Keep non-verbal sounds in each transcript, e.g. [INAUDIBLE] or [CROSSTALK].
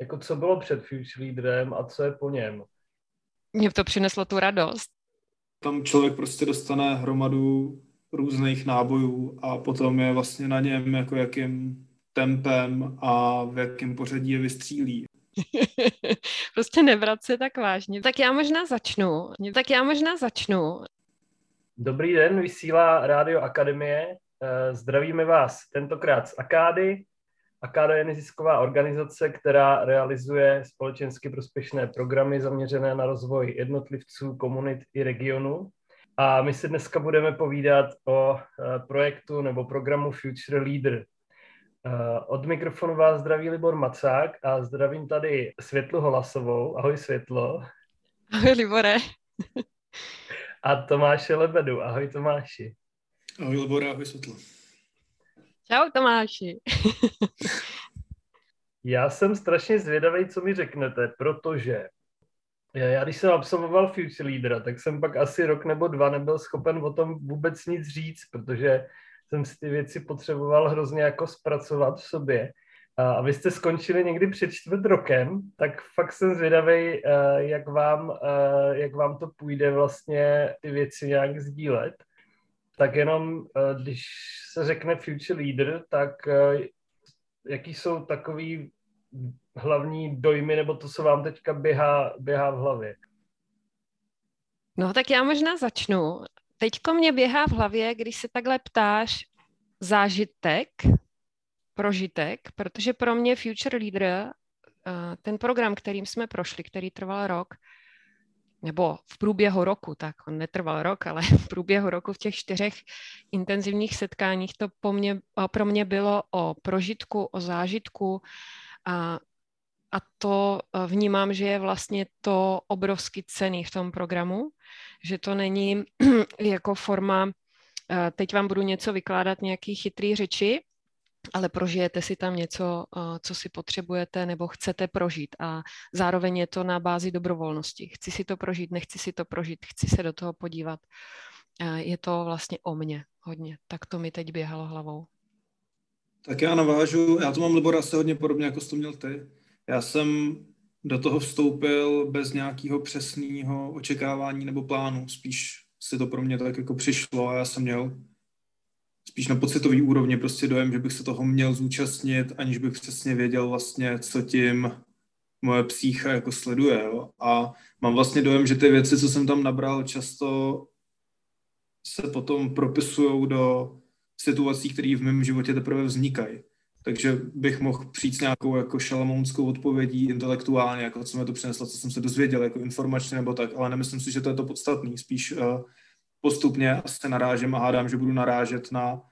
jako co bylo před Future Leaderem a co je po něm. Mně to přineslo tu radost. Tam člověk prostě dostane hromadu různých nábojů a potom je vlastně na něm, jako jakým tempem a v jakém pořadí je vystřílí. [LAUGHS] prostě nevrat se tak vážně. Tak já možná začnu. Tak já možná začnu. Dobrý den, vysílá Rádio Akademie. Eh, zdravíme vás tentokrát z Akády. Akáda je nezisková organizace, která realizuje společensky prospěšné programy zaměřené na rozvoj jednotlivců, komunit i regionu. A my si dneska budeme povídat o eh, projektu nebo programu Future Leader. Eh, od mikrofonu vás zdraví Libor Macák a zdravím tady Světlu Holasovou. Ahoj Světlo. Ahoj Libore. A Tomáše Lebedu. Ahoj Tomáši. Ahoj Libore, ahoj Světlo. Čau Tomáši. [LAUGHS] Já jsem strašně zvědavý, co mi řeknete, protože já když jsem absolvoval Future Leadera, tak jsem pak asi rok nebo dva nebyl schopen o tom vůbec nic říct, protože jsem si ty věci potřeboval hrozně jako zpracovat v sobě. A vy jste skončili někdy před čtvrt rokem, tak fakt jsem zvědavý, eh, jak vám, eh, jak vám to půjde vlastně ty věci nějak sdílet. Tak jenom, eh, když se řekne Future Leader, tak jaký jsou takový hlavní dojmy, nebo to, co vám teďka běhá, běhá v hlavě? No tak já možná začnu. Teďko mě běhá v hlavě, když se takhle ptáš zážitek, prožitek, protože pro mě Future Leader, eh, ten program, kterým jsme prošli, který trval rok, nebo v průběhu roku, tak on netrval rok, ale [LAUGHS] v průběhu roku v těch čtyřech intenzivních setkáních to po mě, pro mě bylo o prožitku, o zážitku. A, a to eh, vnímám, že je vlastně to obrovsky cený v tom programu, že to není [CLEARS THROAT] jako forma, eh, teď vám budu něco vykládat, nějaký chytrý řeči, ale prožijete si tam něco, eh, co si potřebujete nebo chcete prožít a zároveň je to na bázi dobrovolnosti. Chci si to prožít, nechci si to prožít, chci se do toho podívat. Je to vlastně o mně hodně. Tak to mi teď běhalo hlavou. Tak já navážu, já to mám Libora asi hodně podobně, jako jsi to měl ty. Já jsem do toho vstoupil bez nějakého přesného očekávání nebo plánu. Spíš si to pro mě tak jako přišlo a já jsem měl spíš na pocitový úrovni prostě dojem, že bych se toho měl zúčastnit, aniž bych přesně věděl vlastně, co tím moje psícha jako sleduje. Jo? A mám vlastně dojem, že ty věci, co jsem tam nabral, často se potom propisují do situací, které v mém životě teprve vznikají. Takže bych mohl přijít s nějakou jako šalamounskou odpovědí intelektuálně, jako co mi to přineslo, co jsem se dozvěděl, jako informačně nebo tak, ale nemyslím si, že to je to podstatný. Spíš uh, postupně asi narážím a hádám, že budu narážet na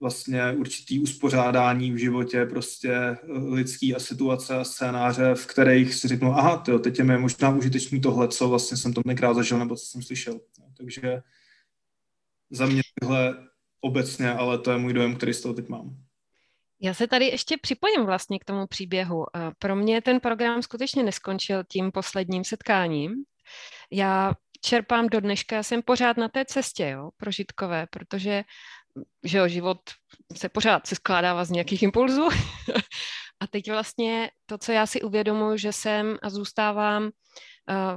vlastně určitý uspořádání v životě, prostě eh, lidský a situace a scénáře, v kterých si řeknu, aha, tyjo, teď je mi možná užitečný tohle, co vlastně jsem to tenkrát zažil nebo co jsem slyšel. Takže za mě tyhle obecně, ale to je můj dojem, který z toho teď mám. Já se tady ještě připojím vlastně k tomu příběhu. Pro mě ten program skutečně neskončil tím posledním setkáním. Já čerpám do dneška, jsem pořád na té cestě, jo, prožitkové, protože že jo, život se pořád se skládává z nějakých impulzů. [LAUGHS] a teď vlastně to, co já si uvědomuji, že jsem a zůstávám uh,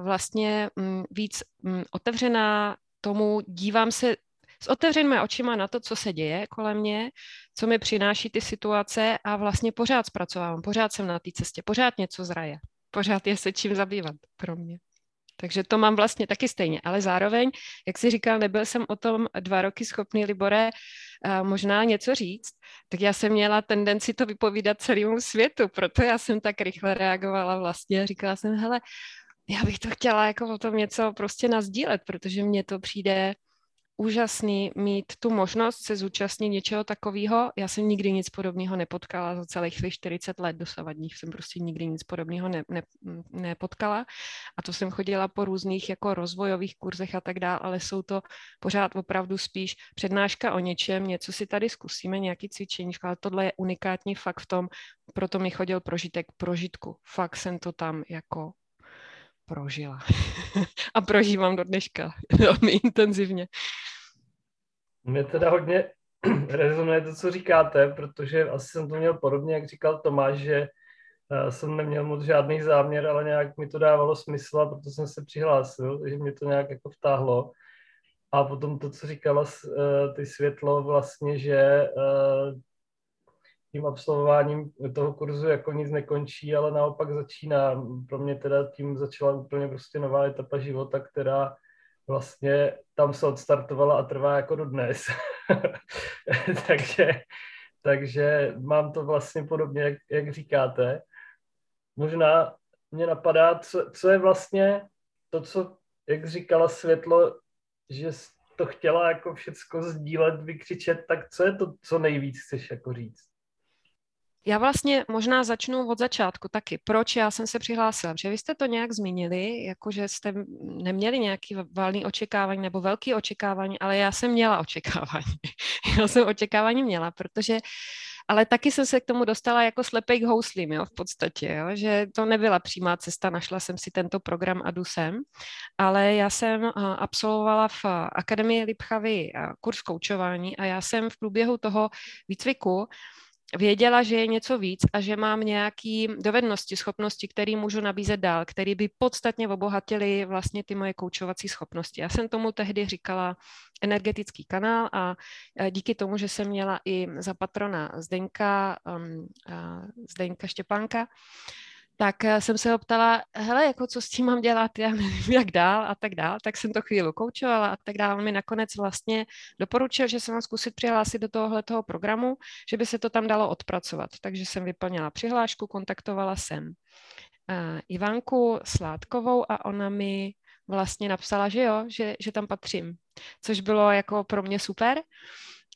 vlastně um, víc um, otevřená tomu, dívám se s otevřenými očima na to, co se děje kolem mě, co mi přináší ty situace a vlastně pořád zpracovávám, pořád jsem na té cestě, pořád něco zraje, pořád je se čím zabývat pro mě. Takže to mám vlastně taky stejně, ale zároveň, jak jsi říkal, nebyl jsem o tom dva roky schopný, Libore, možná něco říct, tak já jsem měla tendenci to vypovídat celému světu, proto já jsem tak rychle reagovala vlastně. Říkala jsem, hele, já bych to chtěla jako o tom něco prostě nazdílet, protože mně to přijde úžasný mít tu možnost se zúčastnit něčeho takového. Já jsem nikdy nic podobného nepotkala za celých svých 40 let dosavadních, jsem prostě nikdy nic podobného ne, ne, nepotkala. A to jsem chodila po různých jako rozvojových kurzech a tak dále, ale jsou to pořád opravdu spíš přednáška o něčem, něco si tady zkusíme, nějaký cvičení, ale tohle je unikátní fakt v tom, proto mi chodil prožitek prožitku. Fakt jsem to tam jako prožila. [LAUGHS] a prožívám do dneška velmi intenzivně. Mě teda hodně [CLEARS THROAT] rezonuje to, co říkáte, protože asi jsem to měl podobně, jak říkal Tomáš, že Já jsem neměl moc žádný záměr, ale nějak mi to dávalo smysl a proto jsem se přihlásil, že mě to nějak jako vtáhlo. A potom to, co říkala uh, ty světlo vlastně, že uh, tím absolvováním toho kurzu jako nic nekončí, ale naopak začíná. Pro mě teda tím začala úplně prostě nová etapa života, která vlastně tam se odstartovala a trvá jako do dnes. [LAUGHS] takže, takže mám to vlastně podobně, jak, jak říkáte. Možná mě napadá, co, co je vlastně to, co, jak říkala Světlo, že to chtěla jako všecko sdílet, vykřičet, tak co je to, co nejvíc chceš jako říct? Já vlastně možná začnu od začátku taky. Proč já jsem se přihlásila? Protože vy jste to nějak zmínili, jako že jste neměli nějaký valný očekávání nebo velký očekávání, ale já jsem měla očekávání. [LAUGHS] já jsem očekávání měla, protože ale taky jsem se k tomu dostala jako slepej k houslím, jo, v podstatě, jo, že to nebyla přímá cesta, našla jsem si tento program a jdu sem, ale já jsem absolvovala v Akademii Lipchavy kurz koučování a já jsem v průběhu toho výcviku věděla, že je něco víc a že mám nějaké dovednosti, schopnosti, které můžu nabízet dál, které by podstatně obohatily vlastně ty moje koučovací schopnosti. Já jsem tomu tehdy říkala energetický kanál a díky tomu, že jsem měla i za patrona Zdenka, um, Zdenka Štěpánka, tak eh, jsem se ho ptala, hele, jako co s tím mám dělat, já nevím, [LAUGHS] jak dál a tak dál, tak jsem to chvíli koučovala a tak dál. On mi nakonec vlastně doporučil, že se mám zkusit přihlásit do tohohle toho programu, že by se to tam dalo odpracovat. Takže jsem vyplnila přihlášku, kontaktovala jsem uh, Ivanku Sládkovou a ona mi vlastně napsala, že jo, že, že tam patřím, což bylo jako pro mě super.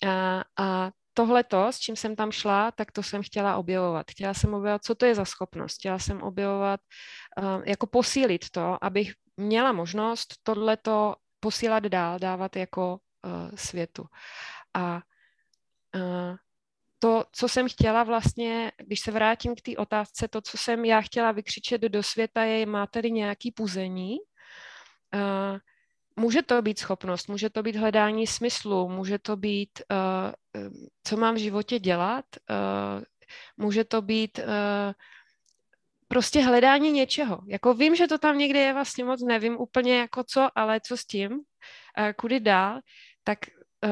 A, a tohleto, s čím jsem tam šla, tak to jsem chtěla objevovat. Chtěla jsem objevovat, co to je za schopnost. Chtěla jsem objevovat, uh, jako posílit to, abych měla možnost tohleto posílat dál, dávat jako uh, světu. A uh, to, co jsem chtěla vlastně, když se vrátím k té otázce, to, co jsem já chtěla vykřičet do světa, je, má tady nějaký puzení, může to být schopnost, může to být hledání smyslu, může to být, co mám v životě dělat, uh, může to být uh, prostě hledání něčeho. Jako vím, že to tam někde je, vlastně moc nevím úplně jako co, ale co s tím, uh, kudy dál, tak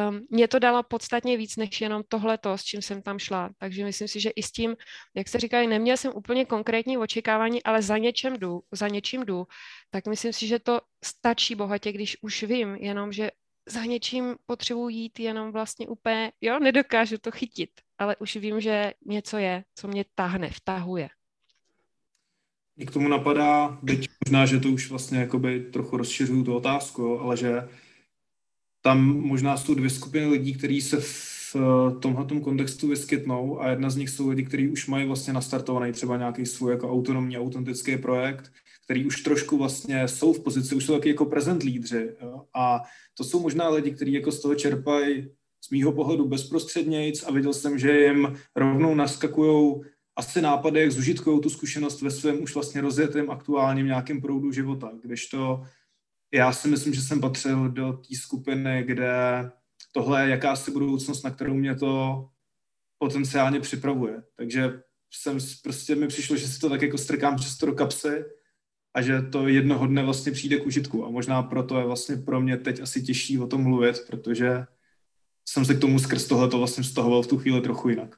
um, mě to dalo podstatně víc než jenom tohleto, s čím jsem tam šla. Takže myslím si, že i s tím, jak se říkají, neměl jsem úplně konkrétní očekávání, ale za něčem jdu, za něčím jdu, tak myslím si, že to stačí bohatě, když už vím, jenom, že za něčím potřebuji jít jenom vlastně úplně, jo, nedokážu to chytit, ale už vím, že něco je, co mě tahne, vtahuje. Mě k tomu napadá, byť možná, že to už vlastně jakoby trochu rozšiřuju tu otázku, ale že tam možná jsou dvě skupiny lidí, kteří se v eh, tomhle kontextu vyskytnou a jedna z nich jsou lidi, kteří už mají vlastně nastartovaný třeba nějaký svůj jako autonomní, autentický projekt, který už trošku vlastně jsou v pozici, už jsou taky jako prezent lídři. Jo? A to jsou možná lidi, kteří jako z toho čerpají z mýho pohledu bezprostřednějc a viděl jsem, že jim rovnou naskakují asi nápady, jak zužitkují tu zkušenost ve svém už vlastně rozjetém aktuálním nějakém proudu života, kdežto já si myslím, že jsem patřil do té skupiny, kde tohle je jakási budoucnost, na kterou mě to potenciálně připravuje. Takže jsem prostě mi přišlo, že si to tak jako strkám často do kapsy a že to jednoho dne vlastně přijde k užitku. A možná proto je vlastně pro mě teď asi těžší o tom mluvit, protože jsem se k tomu skrz tohle to vlastně vztahoval v tu chvíli trochu jinak.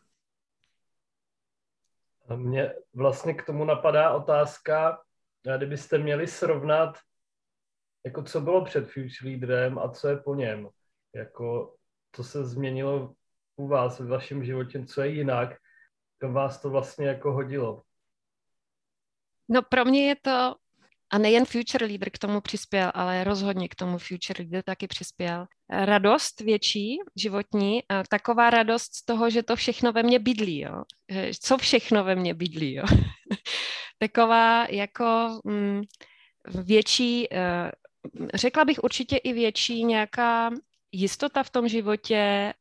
A mě vlastně k tomu napadá otázka, kdybyste měli srovnat jako co bylo před Future Leaderem a co je po něm. Jako, co se změnilo u vás v vašem životě, co je jinak, kam vás to vlastně jako hodilo? No pro mě je to, a nejen Future Leader k tomu přispěl, ale rozhodně k tomu Future Leader taky přispěl. Radost větší, životní, a taková radost z toho, že to všechno ve mně bydlí, jo. Co všechno ve mně bydlí, jo. [LAUGHS] taková jako mm, větší uh, řekla bych určitě i větší nějaká jistota v tom životě, eh,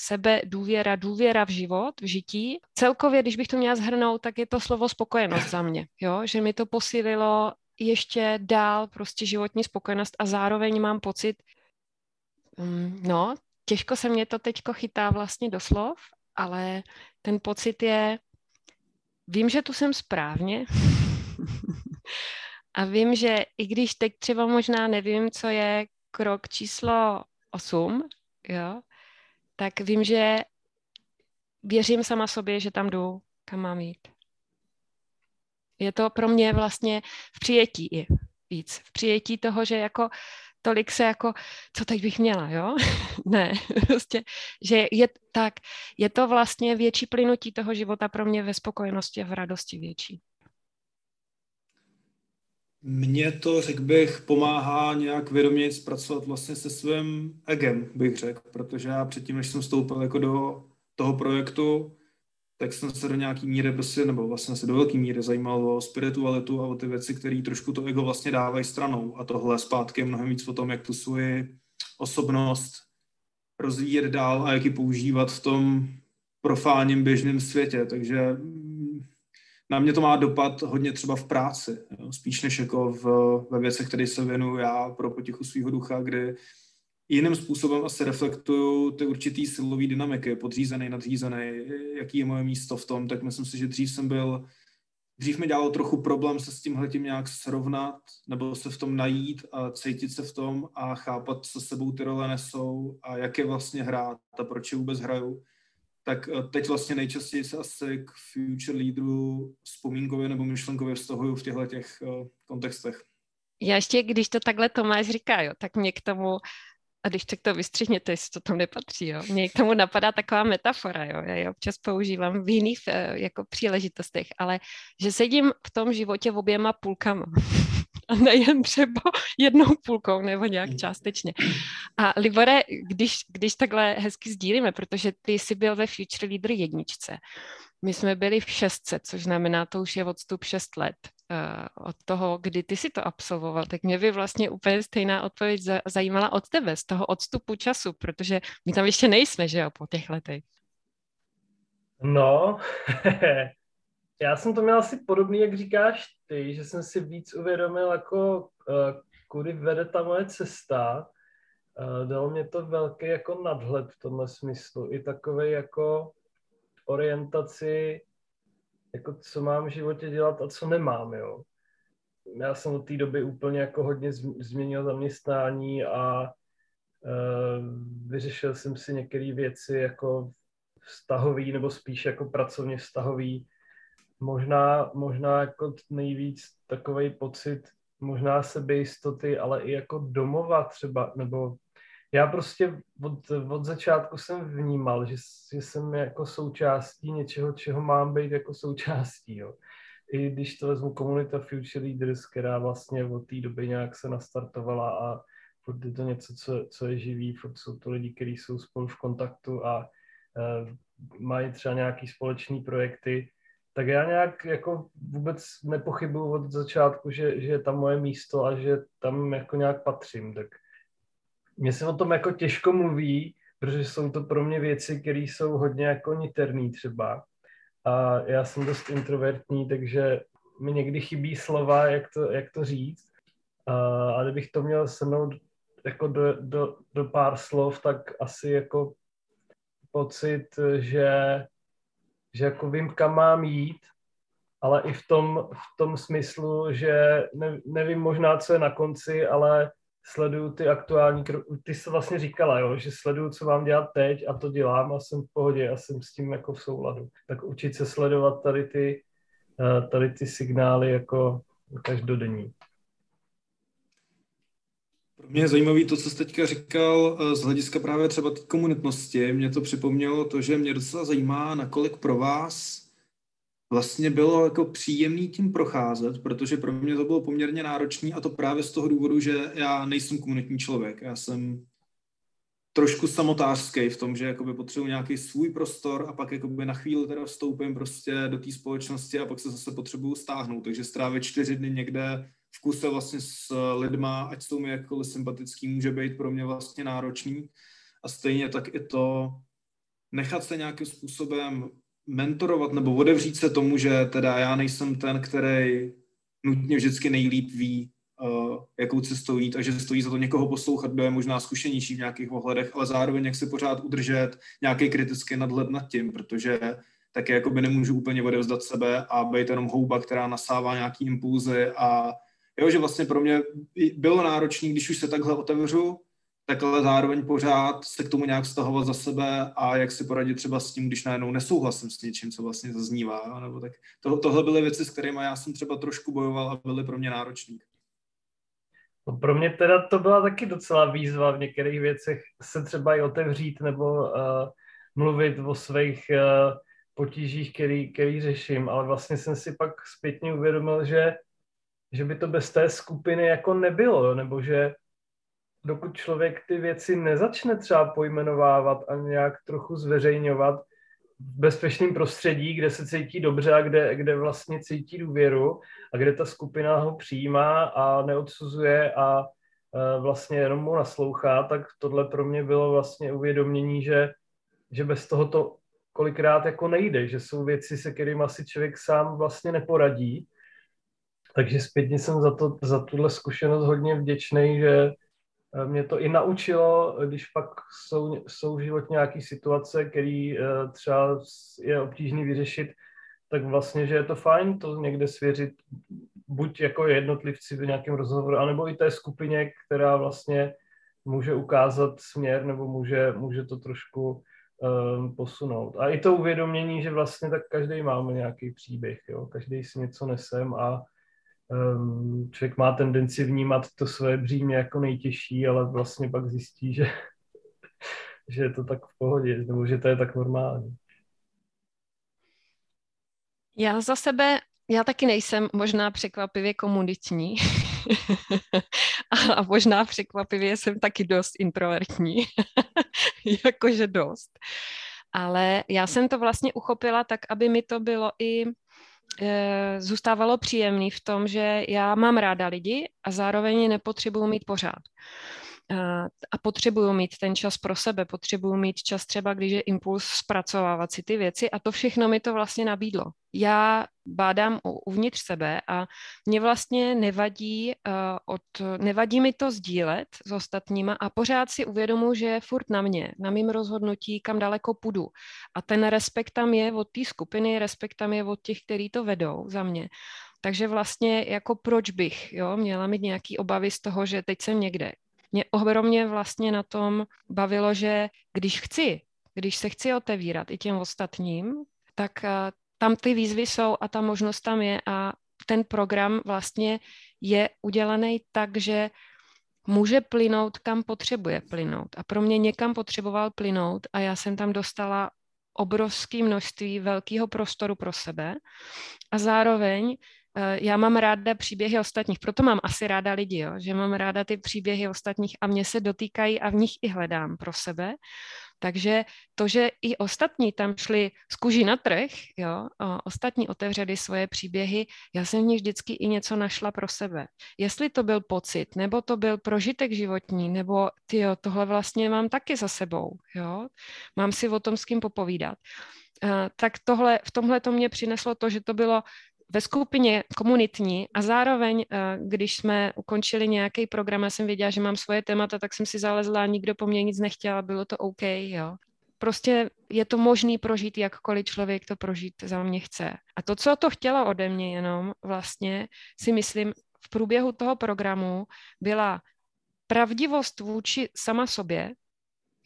sebe důvěra, důvěra v život, v žití. Celkově, když bych to měla zhrnout, tak je to slovo spokojenost za mě, jo? že mi to posílilo ještě dál prostě životní spokojenost a zároveň mám pocit, mm, no, těžko se mě to teďko chytá vlastně do slov, ale ten pocit je vím, že tu jsem správně [LAUGHS] a vím, že i když teď třeba možná nevím, co je krok číslo 8, jo, tak vím, že věřím sama sobě, že tam jdu, kam mám jít. Je to pro mě vlastně v přijetí i víc. V přijetí toho, že jako tolik se jako, co teď bych měla, jo? [LAUGHS] ne, [LAUGHS] prostě, že je tak, je to vlastně větší plynutí toho života pro mě ve spokojenosti a v radosti větší. Mně to, řekl bych, pomáhá nějak vědomě zpracovat vlastně se svým egem, bych řekl, protože já předtím, než jsem vstoupil jako do toho projektu, tak jsem se do nějaký míry prostě, nebo vlastně se do velké míry zajímal o spiritualitu a o ty věci, které trošku to ego vlastně dávají stranou. A tohle zpátky je mnohem víc o tom, jak tu svoji osobnost rozvíjet dál a jak ji používat v tom profánním běžném světě. Takže mm, na mě to má dopad hodně třeba v práci, jo? spíš než jako v, ve věcech, které se věnuju já pro potichu svého ducha, kdy jiným způsobem asi reflektuju ty určitý silový dynamiky, podřízený, nadřízený, jaký je moje místo v tom, tak myslím si, že dřív jsem byl, dřív mi dělalo trochu problém se s tímhle tím nějak srovnat, nebo se v tom najít a cítit se v tom a chápat, co sebou ty role nesou a jak je vlastně hrát a proč je vůbec hraju. Tak eh, teď vlastně nejčastěji se asi k future leaderu vzpomínkově nebo myšlenkově vztahuju v těchto těch uh, kontextech. Já ještě, když to takhle Tomáš říká, jo, tak mě k tomu a když tak to vystřihněte, jestli to tam nepatří, jo. Mně k tomu napadá taková metafora, jo. Já ji občas používám v jiných eh, jako příležitostech, ale že sedím v tom životě v oběma půlkama. [LAUGHS] A nejen třeba jednou půlkou nebo nějak mm. částečně. A Libore, když, když takhle hezky sdílíme, protože ty jsi byl ve Future Leader jedničce, my jsme byli v šestce, což znamená, to už je odstup šest let uh, od toho, kdy ty si to absolvoval, tak mě by vlastně úplně stejná odpověď zajímala od tebe, z toho odstupu času, protože my tam ještě nejsme, že jo, po těch letech. No, [LAUGHS] já jsem to měl asi podobný, jak říkáš ty, že jsem si víc uvědomil, jako uh, kudy vede ta moje cesta. Uh, dalo mě to velký jako nadhled v tomhle smyslu. I takový jako orientaci, jako co mám v životě dělat a co nemám, jo. Já jsem od té doby úplně jako hodně změnil zaměstnání a uh, vyřešil jsem si některé věci jako vztahový nebo spíš jako pracovně vztahový. Možná, možná jako nejvíc takový pocit možná sebejistoty, ale i jako domova třeba, nebo já prostě od, od začátku jsem vnímal, že, že jsem jako součástí něčeho, čeho mám být jako součástí. Jo. I když to vezmu komunita Future Leaders, která vlastně od té doby nějak se nastartovala a je to něco, co, co je živý, furt jsou to lidi, kteří jsou spolu v kontaktu a uh, mají třeba nějaký společný projekty, tak já nějak jako vůbec nepochybuju od začátku, že, že je tam moje místo a že tam jako nějak patřím, tak mně se o tom jako těžko mluví, protože jsou to pro mě věci, které jsou hodně jako niterný třeba. A já jsem dost introvertní, takže mi někdy chybí slova, jak to, jak to říct. A, a kdybych to měl shrnout jako do, do, do pár slov, tak asi jako pocit, že, že jako vím, kam mám jít, ale i v tom, v tom smyslu, že ne, nevím možná, co je na konci, ale sleduju ty aktuální kroky. Ty jsi vlastně říkala, jo, že sleduju, co mám dělat teď a to dělám a jsem v pohodě a jsem s tím jako v souladu. Tak učit se sledovat tady ty, eh, tady ty signály jako každodenní. Pro mě je zajímavý to, co jsi teďka říkal eh, z hlediska právě třeba té komunitnosti. Mě to připomnělo to, že mě docela zajímá, nakolik pro vás vlastně bylo jako příjemný tím procházet, protože pro mě to bylo poměrně náročné a to právě z toho důvodu, že já nejsem komunitní člověk. Já jsem trošku samotářský v tom, že jakoby potřebuji nějaký svůj prostor a pak jakoby na chvíli teda vstoupím prostě do té společnosti a pak se zase potřebuju stáhnout. Takže strávit čtyři dny někde v kuse vlastně s lidma, ať jsou mi jakkoliv sympatický, může být pro mě vlastně náročný. A stejně tak i to nechat se nějakým způsobem mentorovat nebo odevřít se tomu, že teda já nejsem ten, který nutně vždycky nejlíp ví, uh, jakou cestou jít a že stojí za to někoho poslouchat, kdo je možná zkušenější v nějakých ohledech, ale zároveň jak si pořád udržet nějaký kritický nadhled nad tím, protože tak jako by nemůžu úplně odevzdat sebe a být jenom houba, která nasává nějaký impulzy a jo, že vlastně pro mě bylo náročné, když už se takhle otevřu, tak ale zároveň pořád se k tomu nějak vztahovat za sebe a jak si poradit třeba s tím, když najednou nesouhlasím s něčím, co vlastně zaznívá. Nebo tak to, tohle byly věci, s kterými já jsem třeba trošku bojoval a byly pro mě náročné. No pro mě teda to byla taky docela výzva v některých věcech se třeba i otevřít nebo uh, mluvit o svých uh, potížích, který, který řeším, ale vlastně jsem si pak zpětně uvědomil, že, že by to bez té skupiny jako nebylo, nebo že dokud člověk ty věci nezačne třeba pojmenovávat a nějak trochu zveřejňovat v bezpečném prostředí, kde se cítí dobře a kde, kde vlastně cítí důvěru a kde ta skupina ho přijímá a neodsuzuje a e, vlastně jenom mu naslouchá, tak tohle pro mě bylo vlastně uvědomění, že, že bez toho to kolikrát jako nejde, že jsou věci, se kterými asi člověk sám vlastně neporadí. Takže zpětně jsem za, to, za tuhle zkušenost hodně vděčný, že, mě to i naučilo, když pak jsou, jsou v životě nějaké situace, které eh, třeba je obtížné vyřešit, tak vlastně, že je to fajn to někde svěřit buď jako jednotlivci v nějakém rozhovoru, anebo i té skupině, která vlastně může ukázat směr nebo může, může to trošku um, posunout. A i to uvědomění, že vlastně tak každý máme nějaký příběh, jo? každý si něco nesem a člověk má tendenci vnímat to své břímě jako nejtěžší, ale vlastně pak zjistí, že, že je to tak v pohodě, nebo že to je tak normální. Já za sebe, já taky nejsem možná překvapivě komunitní. [LAUGHS] a možná překvapivě jsem taky dost introvertní. [LAUGHS] Jakože dost. Ale já jsem to vlastně uchopila tak, aby mi to bylo i zůstávalo příjemný v tom, že já mám ráda lidi a zároveň nepotřebuju mít pořád. Eh, a potřebuju mít ten čas pro sebe, potřebuju mít čas třeba, když je impuls zpracovávat si ty věci a to všechno mi to vlastně nabídlo. Já bádám uvnitř sebe a mě vlastně nevadí, uh, od, nevadí mi to sdílet s ostatníma a pořád si uvědomu, že je furt na mě, na mým rozhodnutí, kam daleko půjdu. A ten respekt tam je od té skupiny, respekt tam je od těch, kteří to vedou za mě. Takže vlastně jako proč bych jo, měla mít nějaký obavy z toho, že teď jsem někde, mě ohromně vlastně na tom bavilo, že když chci, když se chci otevírat i těm ostatním, tak eh, tam ty výzvy jsou a ta možnost tam je a ten program vlastně je udělaný tak, že může plynout, kam potřebuje plynout. A pro mě někam potřeboval plynout a já jsem tam dostala obrovské množství velkého prostoru pro sebe a zároveň já mám ráda příběhy ostatních, proto mám asi ráda lidi, jo, že mám ráda ty příběhy ostatních a mě se dotýkají a v nich i hledám pro sebe. Takže to, že i ostatní tam šli z kuží na trh, jo, a ostatní otevřeli svoje příběhy, já jsem v nich vždycky i něco našla pro sebe. Jestli to byl pocit, nebo to byl prožitek životní, nebo tyjo, tohle vlastně mám taky za sebou, jo, mám si o tom s kým popovídat. Uh, tak tohle, v tomhle to mě přineslo to, že to bylo ve skupině komunitní a zároveň, eh, když jsme ukončili nějaký program, já jsem věděla, že mám svoje témata, tak jsem si zalezla, nikdo po mně nic nechtěl, bylo to OK, jo. Prostě je to možný prožít, jakkoliv člověk to prožít za mě chce. A to, co to chtělo ode mě jenom, vlastně si myslím, v průběhu toho programu byla pravdivost vůči sama sobě,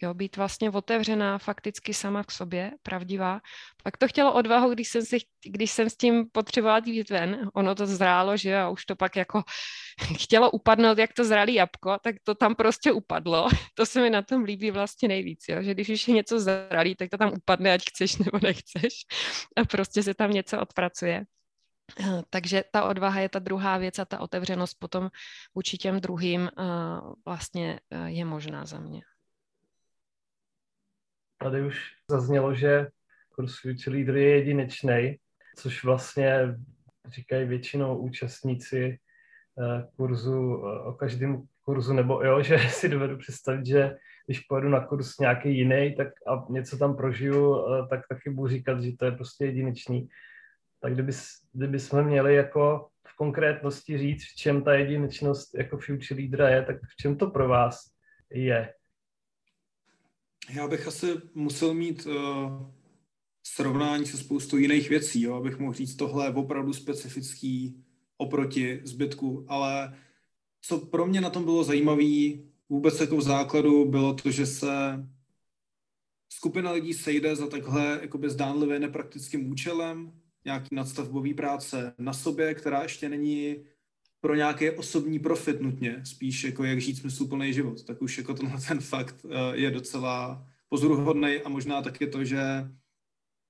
jo, být vlastně otevřená fakticky sama k sobě, pravdivá. Pak to chtělo odvahu, když jsem, si, když jsem s tím potřebovala jít ven, ono to zrálo, že a už to pak jako [LAUGHS] chtělo upadnout, jak to zralý jabko, tak to tam prostě upadlo. [LAUGHS] To se mi na tom líbí vlastně nejvíc, jo, že když už je něco zralý, tak to tam upadne, ať chceš [LAUGHS] nebo nechceš a prostě se tam něco odpracuje. Takže ta odvaha je ta druhá věc a ta otevřenost potom vůči těm druhým vlastně je možná za mě. Tady už zaznělo, že kurz Future Leader je jedinečný, což vlastně říkají většinou účastníci eh, kurzu eh, o každém kurzu, nebo jo, [LAUGHS] že si dovedu představit, že když pojedu na kurz nějaký jiný tak a něco tam prožiju, eh, tak taky budu říkat, že to je prostě jedinečný. Tak kdyby, kdyby jsme měli jako v konkrétnosti říct, v čem ta jedinečnost jako future leadera je, tak v čem to pro vás je? Já bych asi musel mít uh, srovnání se spoustou jiných věcí, jo, abych mohl říct, tohle je opravdu specifický oproti zbytku, ale co pro mě na tom bylo zajímavé, vůbec jako v základu, bylo to, že se skupina lidí sejde za takhle jakoby zdánlivě nepraktickým účelem, nějaký nadstavbový práce na sobě, která ještě není pro nějaký osobní profit nutně, spíš jako jak žít smysluplný život. Tak už jako tenhle ten fakt eh, je docela pozoruhodný a možná taky to, že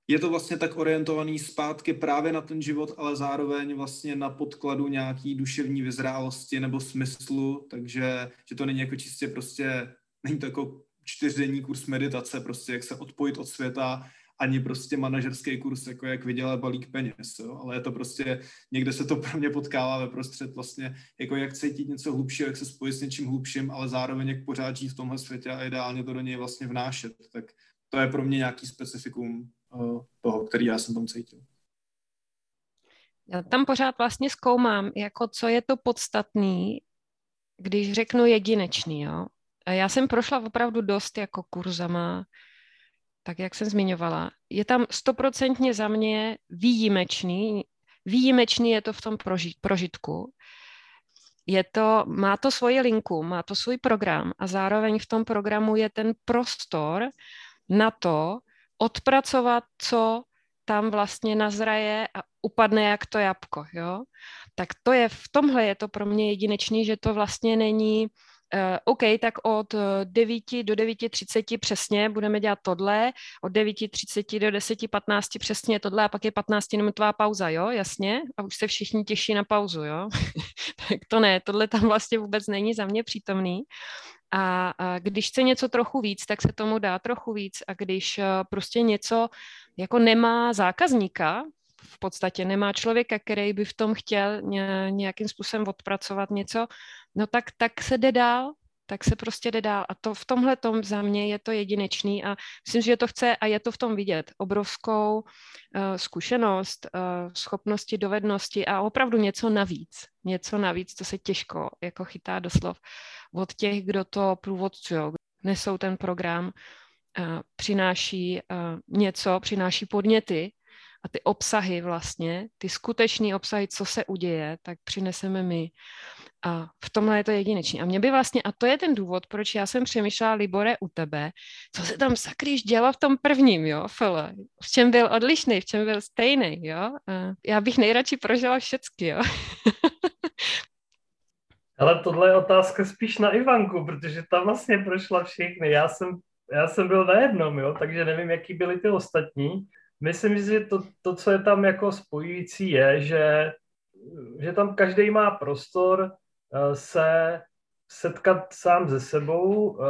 je to vlastně tak orientovaný zpátky právě na ten život, ale zároveň vlastně na podkladu nějaký duševní vyzrálosti nebo smyslu, takže že to není jako čistě prostě, není to jako čtyřdenní kurz meditace, prostě jak se odpojit od světa, ani prostě manažerský kurz, jako jak vydělat balík peněz, jo? ale je to prostě, někde se to pro mě potkává ve prostřed vlastně, jako jak cítit něco hlubšího, jak se spojit s něčím hlubším, ale zároveň jak pořád žít v tomhle světě a ideálně to do něj vlastně vnášet, tak to je pro mě nějaký specifikum uh, toho, který já jsem tam cítil. Já tam pořád vlastně zkoumám, jako co je to podstatný, když řeknu jedinečný, jo. Já jsem prošla opravdu dost jako kurzama, tak jak jsem zmiňovala. Je tam stoprocentně za mě výjimečný, výjimečný je to v tom prožitku. Je to, má to svoji linku, má to svůj program a zároveň v tom programu je ten prostor na to odpracovat, co tam vlastně nazraje a upadne jak to jabko, jo. Tak to je, v tomhle je to pro mě jedinečný, že to vlastně není OK, tak od 9 eh, do 9.30 přesně budeme dělat tohle, od 9.30 do 10.15 přesně tohle a pak je 15-minutová pauza, jo, jasně? A už se všichni těší na pauzu, jo? [LAUGHS] tak to ne, tohle tam vlastně vůbec není za mě přítomný. A, a když chce něco trochu víc, tak se tomu dá trochu víc a když uh, prostě něco jako nemá zákazníka, v podstatě nemá člověka, který by v tom chtěl nějakým způsobem odpracovat něco, no tak, tak se jde dál, tak se prostě jde dál. A to v tomhle tom za mě je to jedinečný a myslím, že to chce a je to v tom vidět obrovskou uh, zkušenost, uh, schopnosti, dovednosti a opravdu něco navíc. Něco navíc, co se těžko jako chytá doslov od těch, kdo to průvodcují, nesou ten program, uh, přináší uh, něco, přináší podněty, a ty obsahy vlastně, ty skutečné obsahy, co se uděje, tak přineseme my. A v tomhle je to jedinečný. A mě by vlastně, a to je ten důvod, proč já jsem přemýšlela, Libore, u tebe, co se tam sakryš dělo v tom prvním, jo, Fele? V čem byl odlišný, v čem byl stejný, jo? A já bych nejradši prožila všecky, jo? [LAUGHS] Ale tohle je otázka spíš na Ivanku, protože tam vlastně prošla všechny. Já jsem, já jsem byl na jednom, jo, takže nevím, jaký byly ty ostatní. Myslím si, že to, to, co je tam jako spojující, je, že, že tam každý má prostor se setkat sám se sebou uh,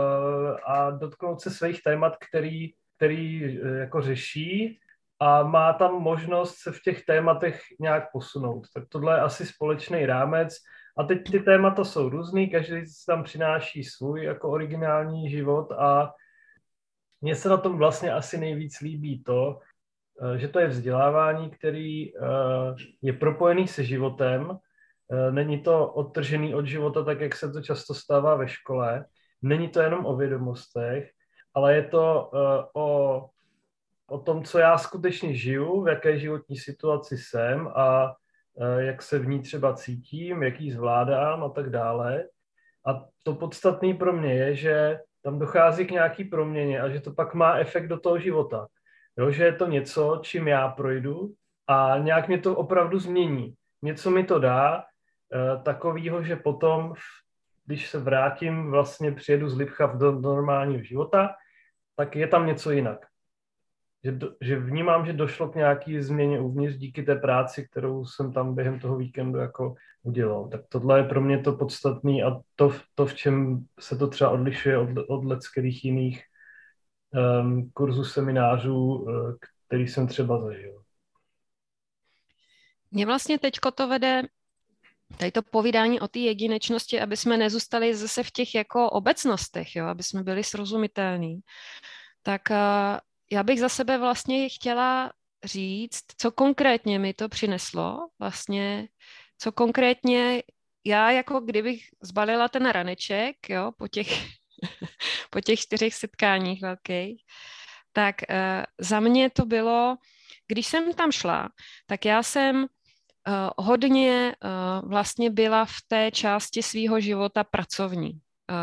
a dotknout se svých témat, který, který uh, jako řeší a má tam možnost se v těch tématech nějak posunout. Tak tohle je asi společný rámec. A teď ty témata jsou různý, každý tam přináší svůj jako originální život a mně se na tom vlastně asi nejvíc líbí to, Eh, že to je vzdělávání, který eh, je propojený se životem, eh, není to odtržený od života, tak jak se to často stává ve škole, není to jenom o vědomostech, ale je to o, o tom, co já skutečně žiju, v jaké životní situaci jsem a jak se v ní třeba cítím, jak ji zvládám a tak dále. A to podstatné pro mě je, že tam dochází k nějaký proměně a že to pak má efekt do toho života. Jo, že je to něco, čím já projdu a nějak mě to opravdu změní. Něco mi to dá takového, že potom, když se vrátím, vlastně přijedu z Lipcha do, normálního života, tak je tam něco jinak. Že, do, že vnímám, že došlo k nějaký změně uvnitř díky té práci, kterou jsem tam během toho víkendu jako udělal. Tak tohle je pro mě to podstatné a to, to, v čem se to třeba odlišuje od, od leckých jiných um, kurzu seminářů, eh, který jsem třeba zažil. Mě vlastně teďko to vede tady to povídání o té jedinečnosti, aby jsme nezůstali zase v těch jako obecnostech, jo, aby jsme byli srozumitelní. Tak uh, já bych za sebe vlastně chtěla říct, co konkrétně mi to přineslo, vlastně, co konkrétně já jako kdybych zbalila ten raneček, jo, po těch [LAUGHS] po těch čtyřech setkáních velkých, tak uh, za mě to bylo, když jsem tam šla, tak já jsem hodně uh, vlastně byla v té části svého života pracovní. Uh,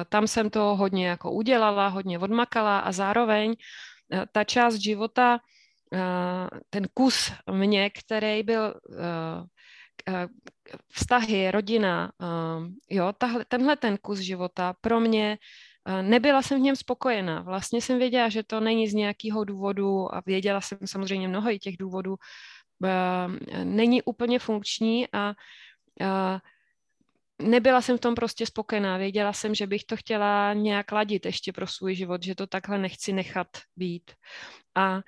tam jsem to hodně jako udělala, hodně odmakala a zároveň ta část života, ten kus mě, který byl vztahy, rodina, jo, tahle, tenhle ten kus života pro mě Nebyla jsem v něm spokojená. Vlastně jsem věděla, že to není z nějakého důvodu a věděla jsem samozřejmě mnoho i těch důvodů, není úplně funkční a nebyla jsem v tom prostě spokojená. Věděla jsem, že bych to chtěla nějak ladit ještě pro svůj život, že to takhle nechci nechat být. A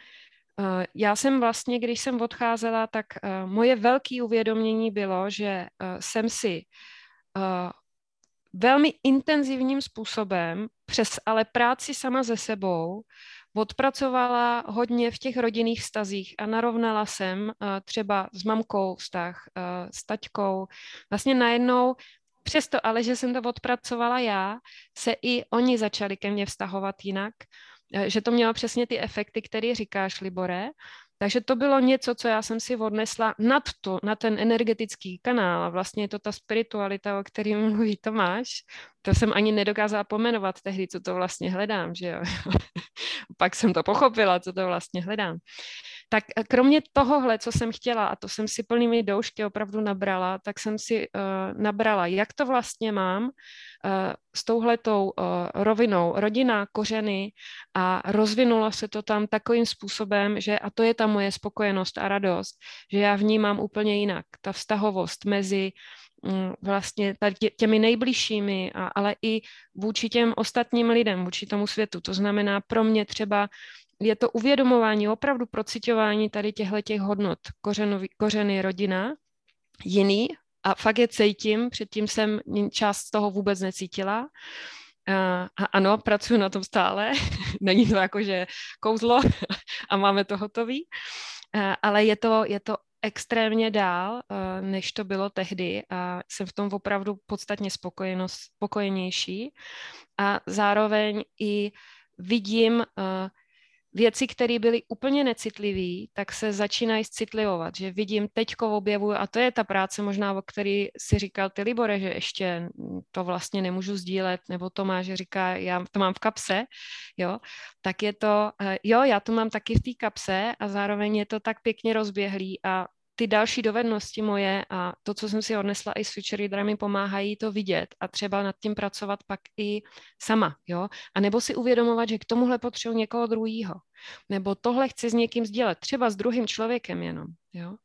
já jsem vlastně, když jsem odcházela, tak moje velké uvědomění bylo, že jsem si velmi intenzivním způsobem, přes ale práci sama ze sebou, odpracovala hodně v těch rodinných vztazích a narovnala jsem uh, třeba s mamkou vztah, uh, s taťkou. Vlastně najednou, přesto ale, že jsem to odpracovala já, se i oni začali ke mně vztahovat jinak, uh, že to mělo přesně ty efekty, které říkáš, Libore. Takže to bylo něco, co já jsem si odnesla nad to, na ten energetický kanál. A vlastně je to ta spiritualita, o které [LAUGHS] mluví Tomáš. To jsem ani nedokázala pomenovat tehdy, co to vlastně hledám, že jo. [LAUGHS] Pak jsem to pochopila, co to vlastně hledám. Tak eh, kromě tohohle, co jsem chtěla, a to jsem si plnými doušky opravdu nabrala, tak jsem si uh, nabrala, jak to vlastně mám uh, s touhletou uh, rovinou rodina, kořeny a rozvinulo se to tam takovým způsobem, že a to je ta moje spokojenost a radost, že já vnímám úplně jinak. Ta vztahovost mezi um, vlastně těmi nejbližšími, ale i vůči těm ostatním lidem, vůči tomu světu. To znamená pro mě třeba je to uvědomování, opravdu procitování tady těchto těch hodnot. Kořenový, kořeny rodina, jiný a fakt je cítím, předtím jsem část toho vůbec necítila. A ano, pracuji na tom stále, [LAUGHS] není to jako, že kouzlo [LAUGHS] a máme to hotový, ale je to, je to extrémně dál, než to bylo tehdy a jsem v tom opravdu podstatně spokojenější a zároveň i vidím věci, které byly úplně necitlivé, tak se začínají citlivovat, že vidím teďko objevuju, a to je ta práce možná, o který si říkal ty Libore, že ještě to vlastně nemůžu sdílet, nebo Tomáš říká, já to mám v kapse, jo, tak je to, eh, jo, já to mám taky v té kapse a zároveň je to tak pěkně rozběhlý a ty další dovednosti moje a to, co jsem si odnesla i s Future Reader, mi pomáhají to vidět a třeba nad tím pracovat pak i sama, jo? A nebo si uvědomovat, že k tomuhle potřebuji někoho druhého. Nebo tohle chci s někým sdělat, třeba s druhým člověkem jenom, jo?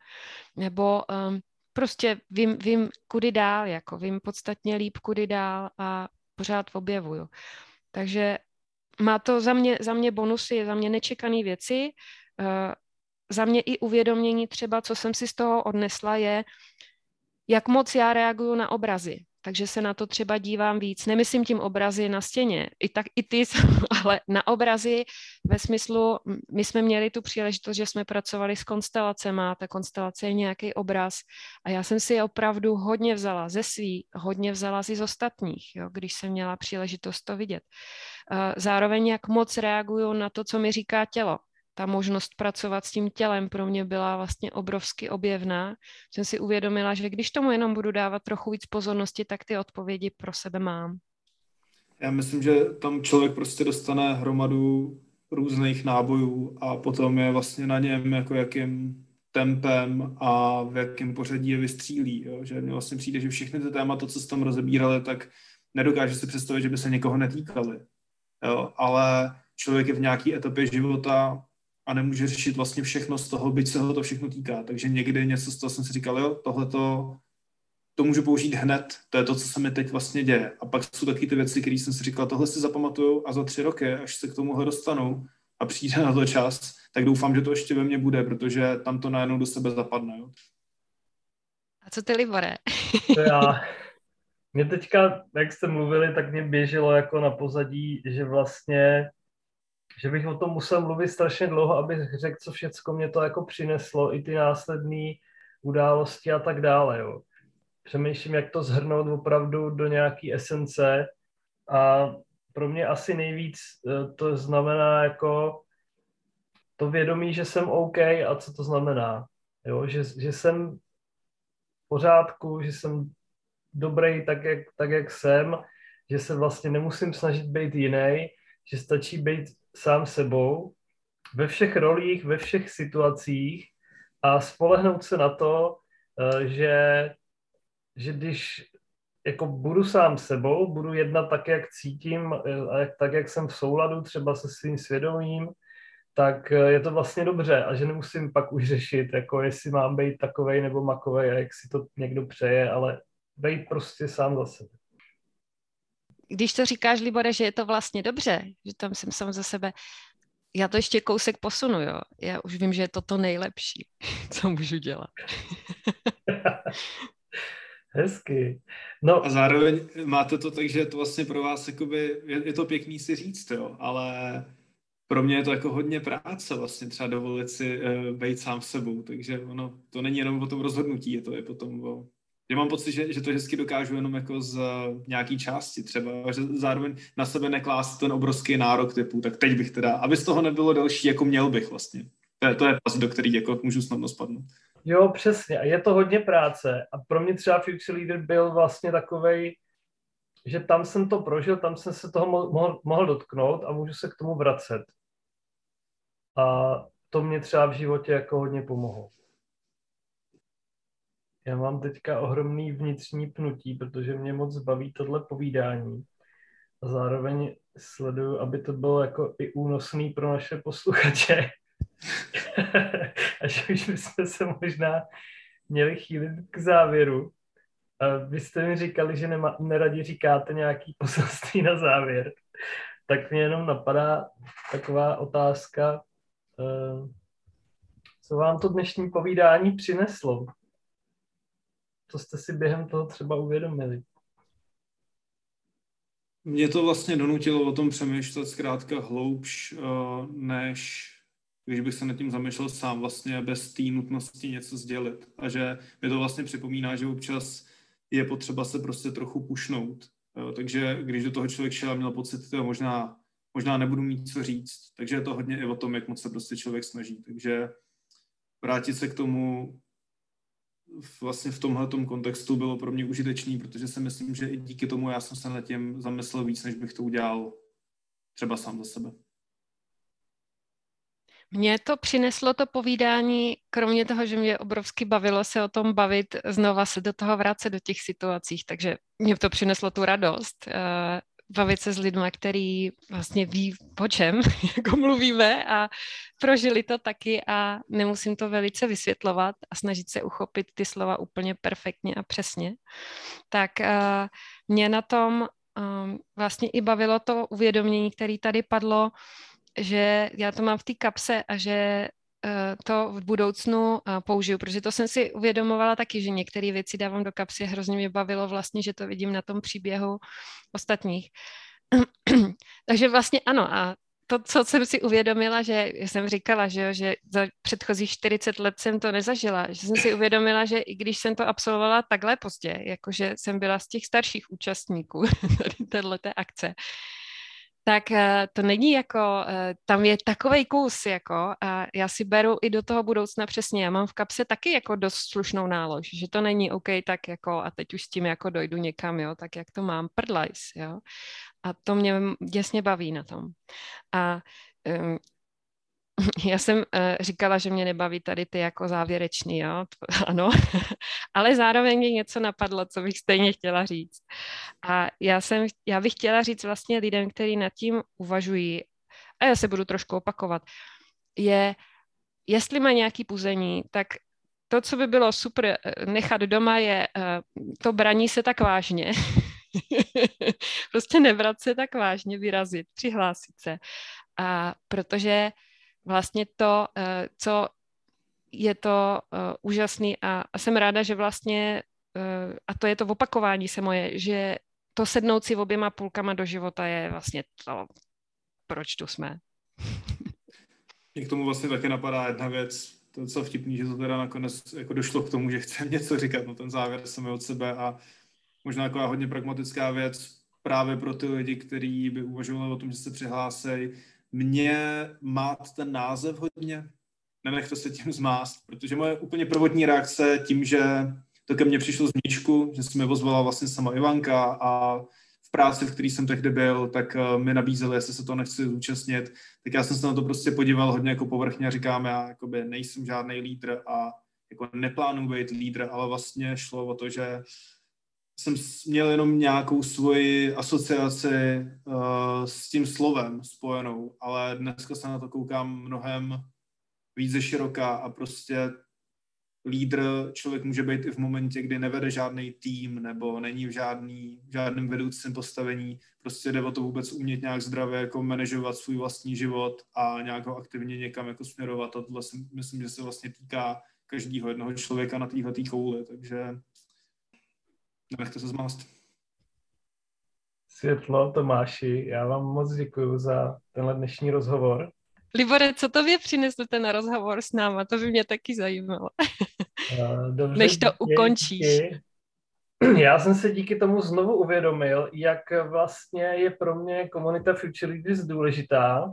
Nebo um, prostě vím, vím, kudy dál, jako vím podstatně líp, kudy dál a pořád objevuju. Takže má to za mě, za mě bonusy, za mě nečekané věci, uh, za mě i uvědomění třeba, co jsem si z toho odnesla, je, jak moc já reaguju na obrazy. Takže se na to třeba dívám víc. Nemyslím tím obrazy na stěně, i tak i ty, [LAUGHS] ale na obrazy ve smyslu, my jsme měli tu příležitost, že jsme pracovali s konstelacemi, ta konstelace je nějaký obraz a já jsem si je opravdu hodně vzala ze svý, hodně vzala z ostatních, jo, když jsem měla příležitost to vidět. Zároveň jak moc reaguju na to, co mi říká tělo ta možnost pracovat s tím tělem pro mě byla vlastně obrovsky objevná. Jsem si uvědomila, že když tomu jenom budu dávat trochu víc pozornosti, tak ty odpovědi pro sebe mám. Já myslím, že tam člověk prostě dostane hromadu různých nábojů a potom je vlastně na něm, jako jakým tempem a v jakém pořadí je vystřílí. Jo? Že mně vlastně přijde, že všechny ty témata, co se tam rozebírali, tak nedokáže si představit, že by se někoho netýkali. Jo? Ale člověk je v nějaké etapě života, a nemůže řešit vlastně všechno z toho, byť se ho to všechno týká. Takže někdy něco z toho jsem si říkal, jo, tohle to můžu použít hned, to je to, co se mi teď vlastně děje. A pak jsou taky ty věci, které jsem si říkal, tohle si zapamatuju a za tři roky, až se k tomuhle dostanu a přijde na to čas, tak doufám, že to ještě ve mně bude, protože tam to najednou do sebe zapadne. Jo. A co ty, Libore? to já. Mě teďka, jak jste mluvili, tak mě běželo jako na pozadí, že vlastně že bych o tom musel mluvit strašně dlouho, abych řekl, co všecko mě to jako přineslo, i ty následné události a tak dále. Jo. Přemýšlím, jak to zhrnout opravdu do nějaké esence a pro mě asi nejvíc eh, to znamená jako to vědomí, že jsem OK a co to znamená. Jo? Že, že jsem v pořádku, že jsem dobrý tak jak, tak, jak jsem, že se vlastně nemusím snažit být jiný, že stačí být sám sebou ve všech rolích, ve všech situacích a spolehnout se na to, eh, že, že když jako budu sám sebou, budu jednat tak, jak cítím, eh, tak, jak jsem v souladu třeba se svým svědomím, tak eh, je to vlastně dobře a že nemusím pak už řešit, jako jestli mám být takovej nebo makovej a jak si to někdo přeje, ale být prostě sám za sebe. Když to říkáš, Libore, že je to vlastně dobře, že tam jsem sám za sebe, já to ještě kousek posunu, jo. Já už vím, že je to to nejlepší, [LAUGHS] co můžu dělat. [LAUGHS] Hezky. No. A zároveň máte to tak, že je to vlastně pro vás jakoby, je, je to pěkný si říct, jo, ale pro mě je to jako hodně práce vlastně třeba dovolit si uh, být sám sebou, takže ono, to není jenom o tom rozhodnutí, je to je potom o já mám pocit, že, že to hezky dokážu jenom jako z uh, nějaký části třeba, že zároveň na sebe neklást ten obrovský nárok typu, tak teď bych teda, aby z toho nebylo další, jako měl bych vlastně. To je, to je pas, do který jako můžu snadno spadnout. Jo, přesně. A je to hodně práce. A pro mě třeba Future Leader byl vlastně takovej, že tam jsem to prožil, tam jsem se toho mohl, mohl dotknout a můžu se k tomu vracet. A to mě třeba v životě jako hodně pomohlo. Já mám teďka ohromný vnitřní pnutí, protože mě moc baví tohle povídání. A zároveň sleduju, aby to bylo jako i únosný pro naše posluchače. [LAUGHS] a že už bychom se možná měli chýlit k závěru. A vy jste mi říkali, že nema, neradi říkáte nějaký poselství na závěr. Tak mě jenom napadá taková otázka, eh, co vám to dnešní povídání přineslo? Co jste si během toho třeba uvědomili? Mě to vlastně donutilo o tom přemýšlet zkrátka hloubš, uh, než když bych se nad tím zamýšlel sám vlastně bez té nutnosti něco sdělit. A že mi to vlastně připomíná, že občas je potřeba se prostě trochu pušnout. Uh, takže když do toho člověk šel a měl pocit, že možná, možná nebudu mít co říct, takže je to hodně i o tom, jak moc se prostě člověk snaží. Takže vrátit se k tomu, vlastně v tomhle kontextu bylo pro mě užitečný, protože si myslím, že i díky tomu já jsem se nad tím zamyslel víc, než bych to udělal třeba sám za sebe. Mně to přineslo to povídání, kromě toho, že mě obrovsky bavilo se o tom bavit, znova se do toho vracet do těch situacích, takže mě to přineslo tu radost. Bavit se s lidmi, který vlastně ví, po čem [LAUGHS] jako mluvíme a prožili to taky a nemusím to velice vysvětlovat a snažit se uchopit ty slova úplně perfektně a přesně. Tak uh, mě na tom um, vlastně i bavilo to uvědomění, které tady padlo, že já to mám v té kapse a že to v budoucnu eh, použiju, protože to jsem si uvědomovala taky, že některé věci dávám do kapsy. Hrozně mě bavilo vlastně, že to vidím na tom příběhu ostatních. [CLEARS THROAT] Takže vlastně ano a to, co jsem si uvědomila, že jsem říkala, že, že za předchozích 40 let jsem to nezažila, že jsem si uvědomila, že i když jsem to absolvovala takhle pozdě, jakože jsem byla z těch starších účastníků [LAUGHS] tady této akce, tak eh, to není jako, eh, tam je takový kus, jako, a já si beru i do toho budoucna přesně, já mám v kapse taky jako dost slušnou nálož, že to není OK tak jako a teď už s tím jako dojdu někam, jo, tak jak to mám, prdlajs, jo. A to mě děsně baví na tom. A um, [LAUGHS] já jsem uh, říkala, že mě nebaví tady ty jako závěrečný, jo, [LAUGHS] ano, ale zároveň mě něco napadlo, co bych stejně chtěla říct. A já, jsem, já bych chtěla říct vlastně lidem, kteří nad tím uvažují, a já se budu trošku opakovat, je, jestli má nějaký puzení, tak to, co by bylo super eh, nechat doma, je uh, to braní se tak vážně. [LAUGHS] prostě nebrat se tak vážně, vyrazit, přihlásit se. A protože vlastně to, eh, co je to uh, úžasný a, a jsem ráda, že vlastně, uh, a to je to opakování se moje, že to sednout si oběma půlkama do života je vlastně to, proč tu jsme. [LAUGHS] Mě k tomu vlastně také napadá jedna věc, to je docela vtipný, že to teda nakonec jako došlo k tomu, že chcem něco říkat, no ten závěr sami od sebe a možná taková hodně pragmatická věc právě pro ty lidi, kteří by uvažovali o tom, že se přihlásí, mě mát ten název hodně, nenechte se tím zmást, protože moje úplně prvotní reakce tím, že to ke mně přišlo z Mničku, že se mi ozvala vlastně sama Ivanka a v práci, v který jsem tehdy byl, tak eh, mi nabízeli, jestli se to nechci zúčastnit, tak já jsem se na to prostě podíval hodně jako povrchně a říkám, já jakoby nejsem žádný lídr a jako neplánuji být lídr, ale vlastně šlo o to, že jsem měl jenom nějakou svoji asociaci uh, s tím slovem spojenou, ale dneska se na to koukám mnohem více široká a prostě lídr člověk může být i v momentě, kdy nevede žádný tým nebo není v, žádný, v žádném vedoucím postavení. Prostě jde o to vůbec umět nějak zdravě jako manažovat svůj vlastní život a nějak ho aktivně někam jako směrovat. A tohle si myslím, že se vlastně týká každého jednoho člověka na téhle kouli, takže nenechte se zmást. Světlo, Tomáši, já vám moc děkuji za tenhle dnešní rozhovor. Libore, co to vy přinesl ten rozhovor s náma? To by mě taky zajímalo. [LAUGHS] Dobře, Než to díky, ukončíš. Díky. [CLEARS THROAT] Já jsem se díky tomu znovu uvědomil, jak vlastně je pro mě komunita Future Leaders důležitá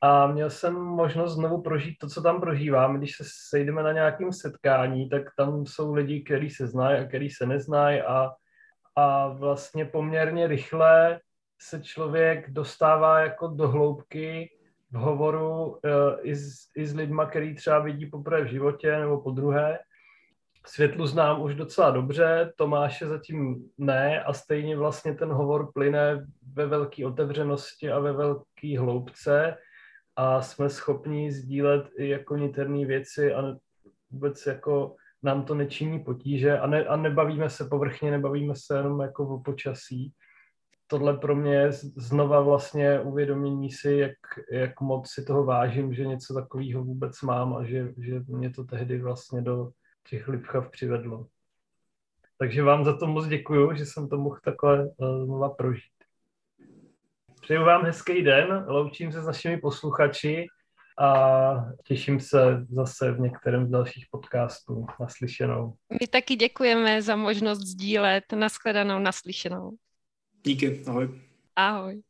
a měl jsem možnost znovu prožít to, co tam prožívám. Když se sejdeme na nějakém setkání, tak tam jsou lidi, kteří se znají a kteří se neznají a, a vlastně poměrně rychle se člověk dostává jako do hloubky v hovoru uh, i, s, i s lidma, který třeba vidí poprvé v životě nebo po druhé. Světlu znám už docela dobře, Tomáše zatím ne a stejně vlastně ten hovor plyne ve velké otevřenosti a ve velké hloubce a jsme schopni sdílet i jako niterné věci a vůbec jako nám to nečiní potíže a, ne, a nebavíme se povrchně, nebavíme se jenom jako o počasí. Tohle pro mě je znova vlastně uvědomění si, jak, jak moc si toho vážím, že něco takového vůbec mám a že, že mě to tehdy vlastně do těch Lipchav přivedlo. Takže vám za to moc děkuju, že jsem to mohl takhle uh, znova prožít. Přeju vám hezký den, loučím se s našimi posluchači a těším se zase v některém z dalších podcastů. Naslyšenou. My taky děkujeme za možnost sdílet. Naschledanou, naslyšenou. Díky, ahoj. Ahoj.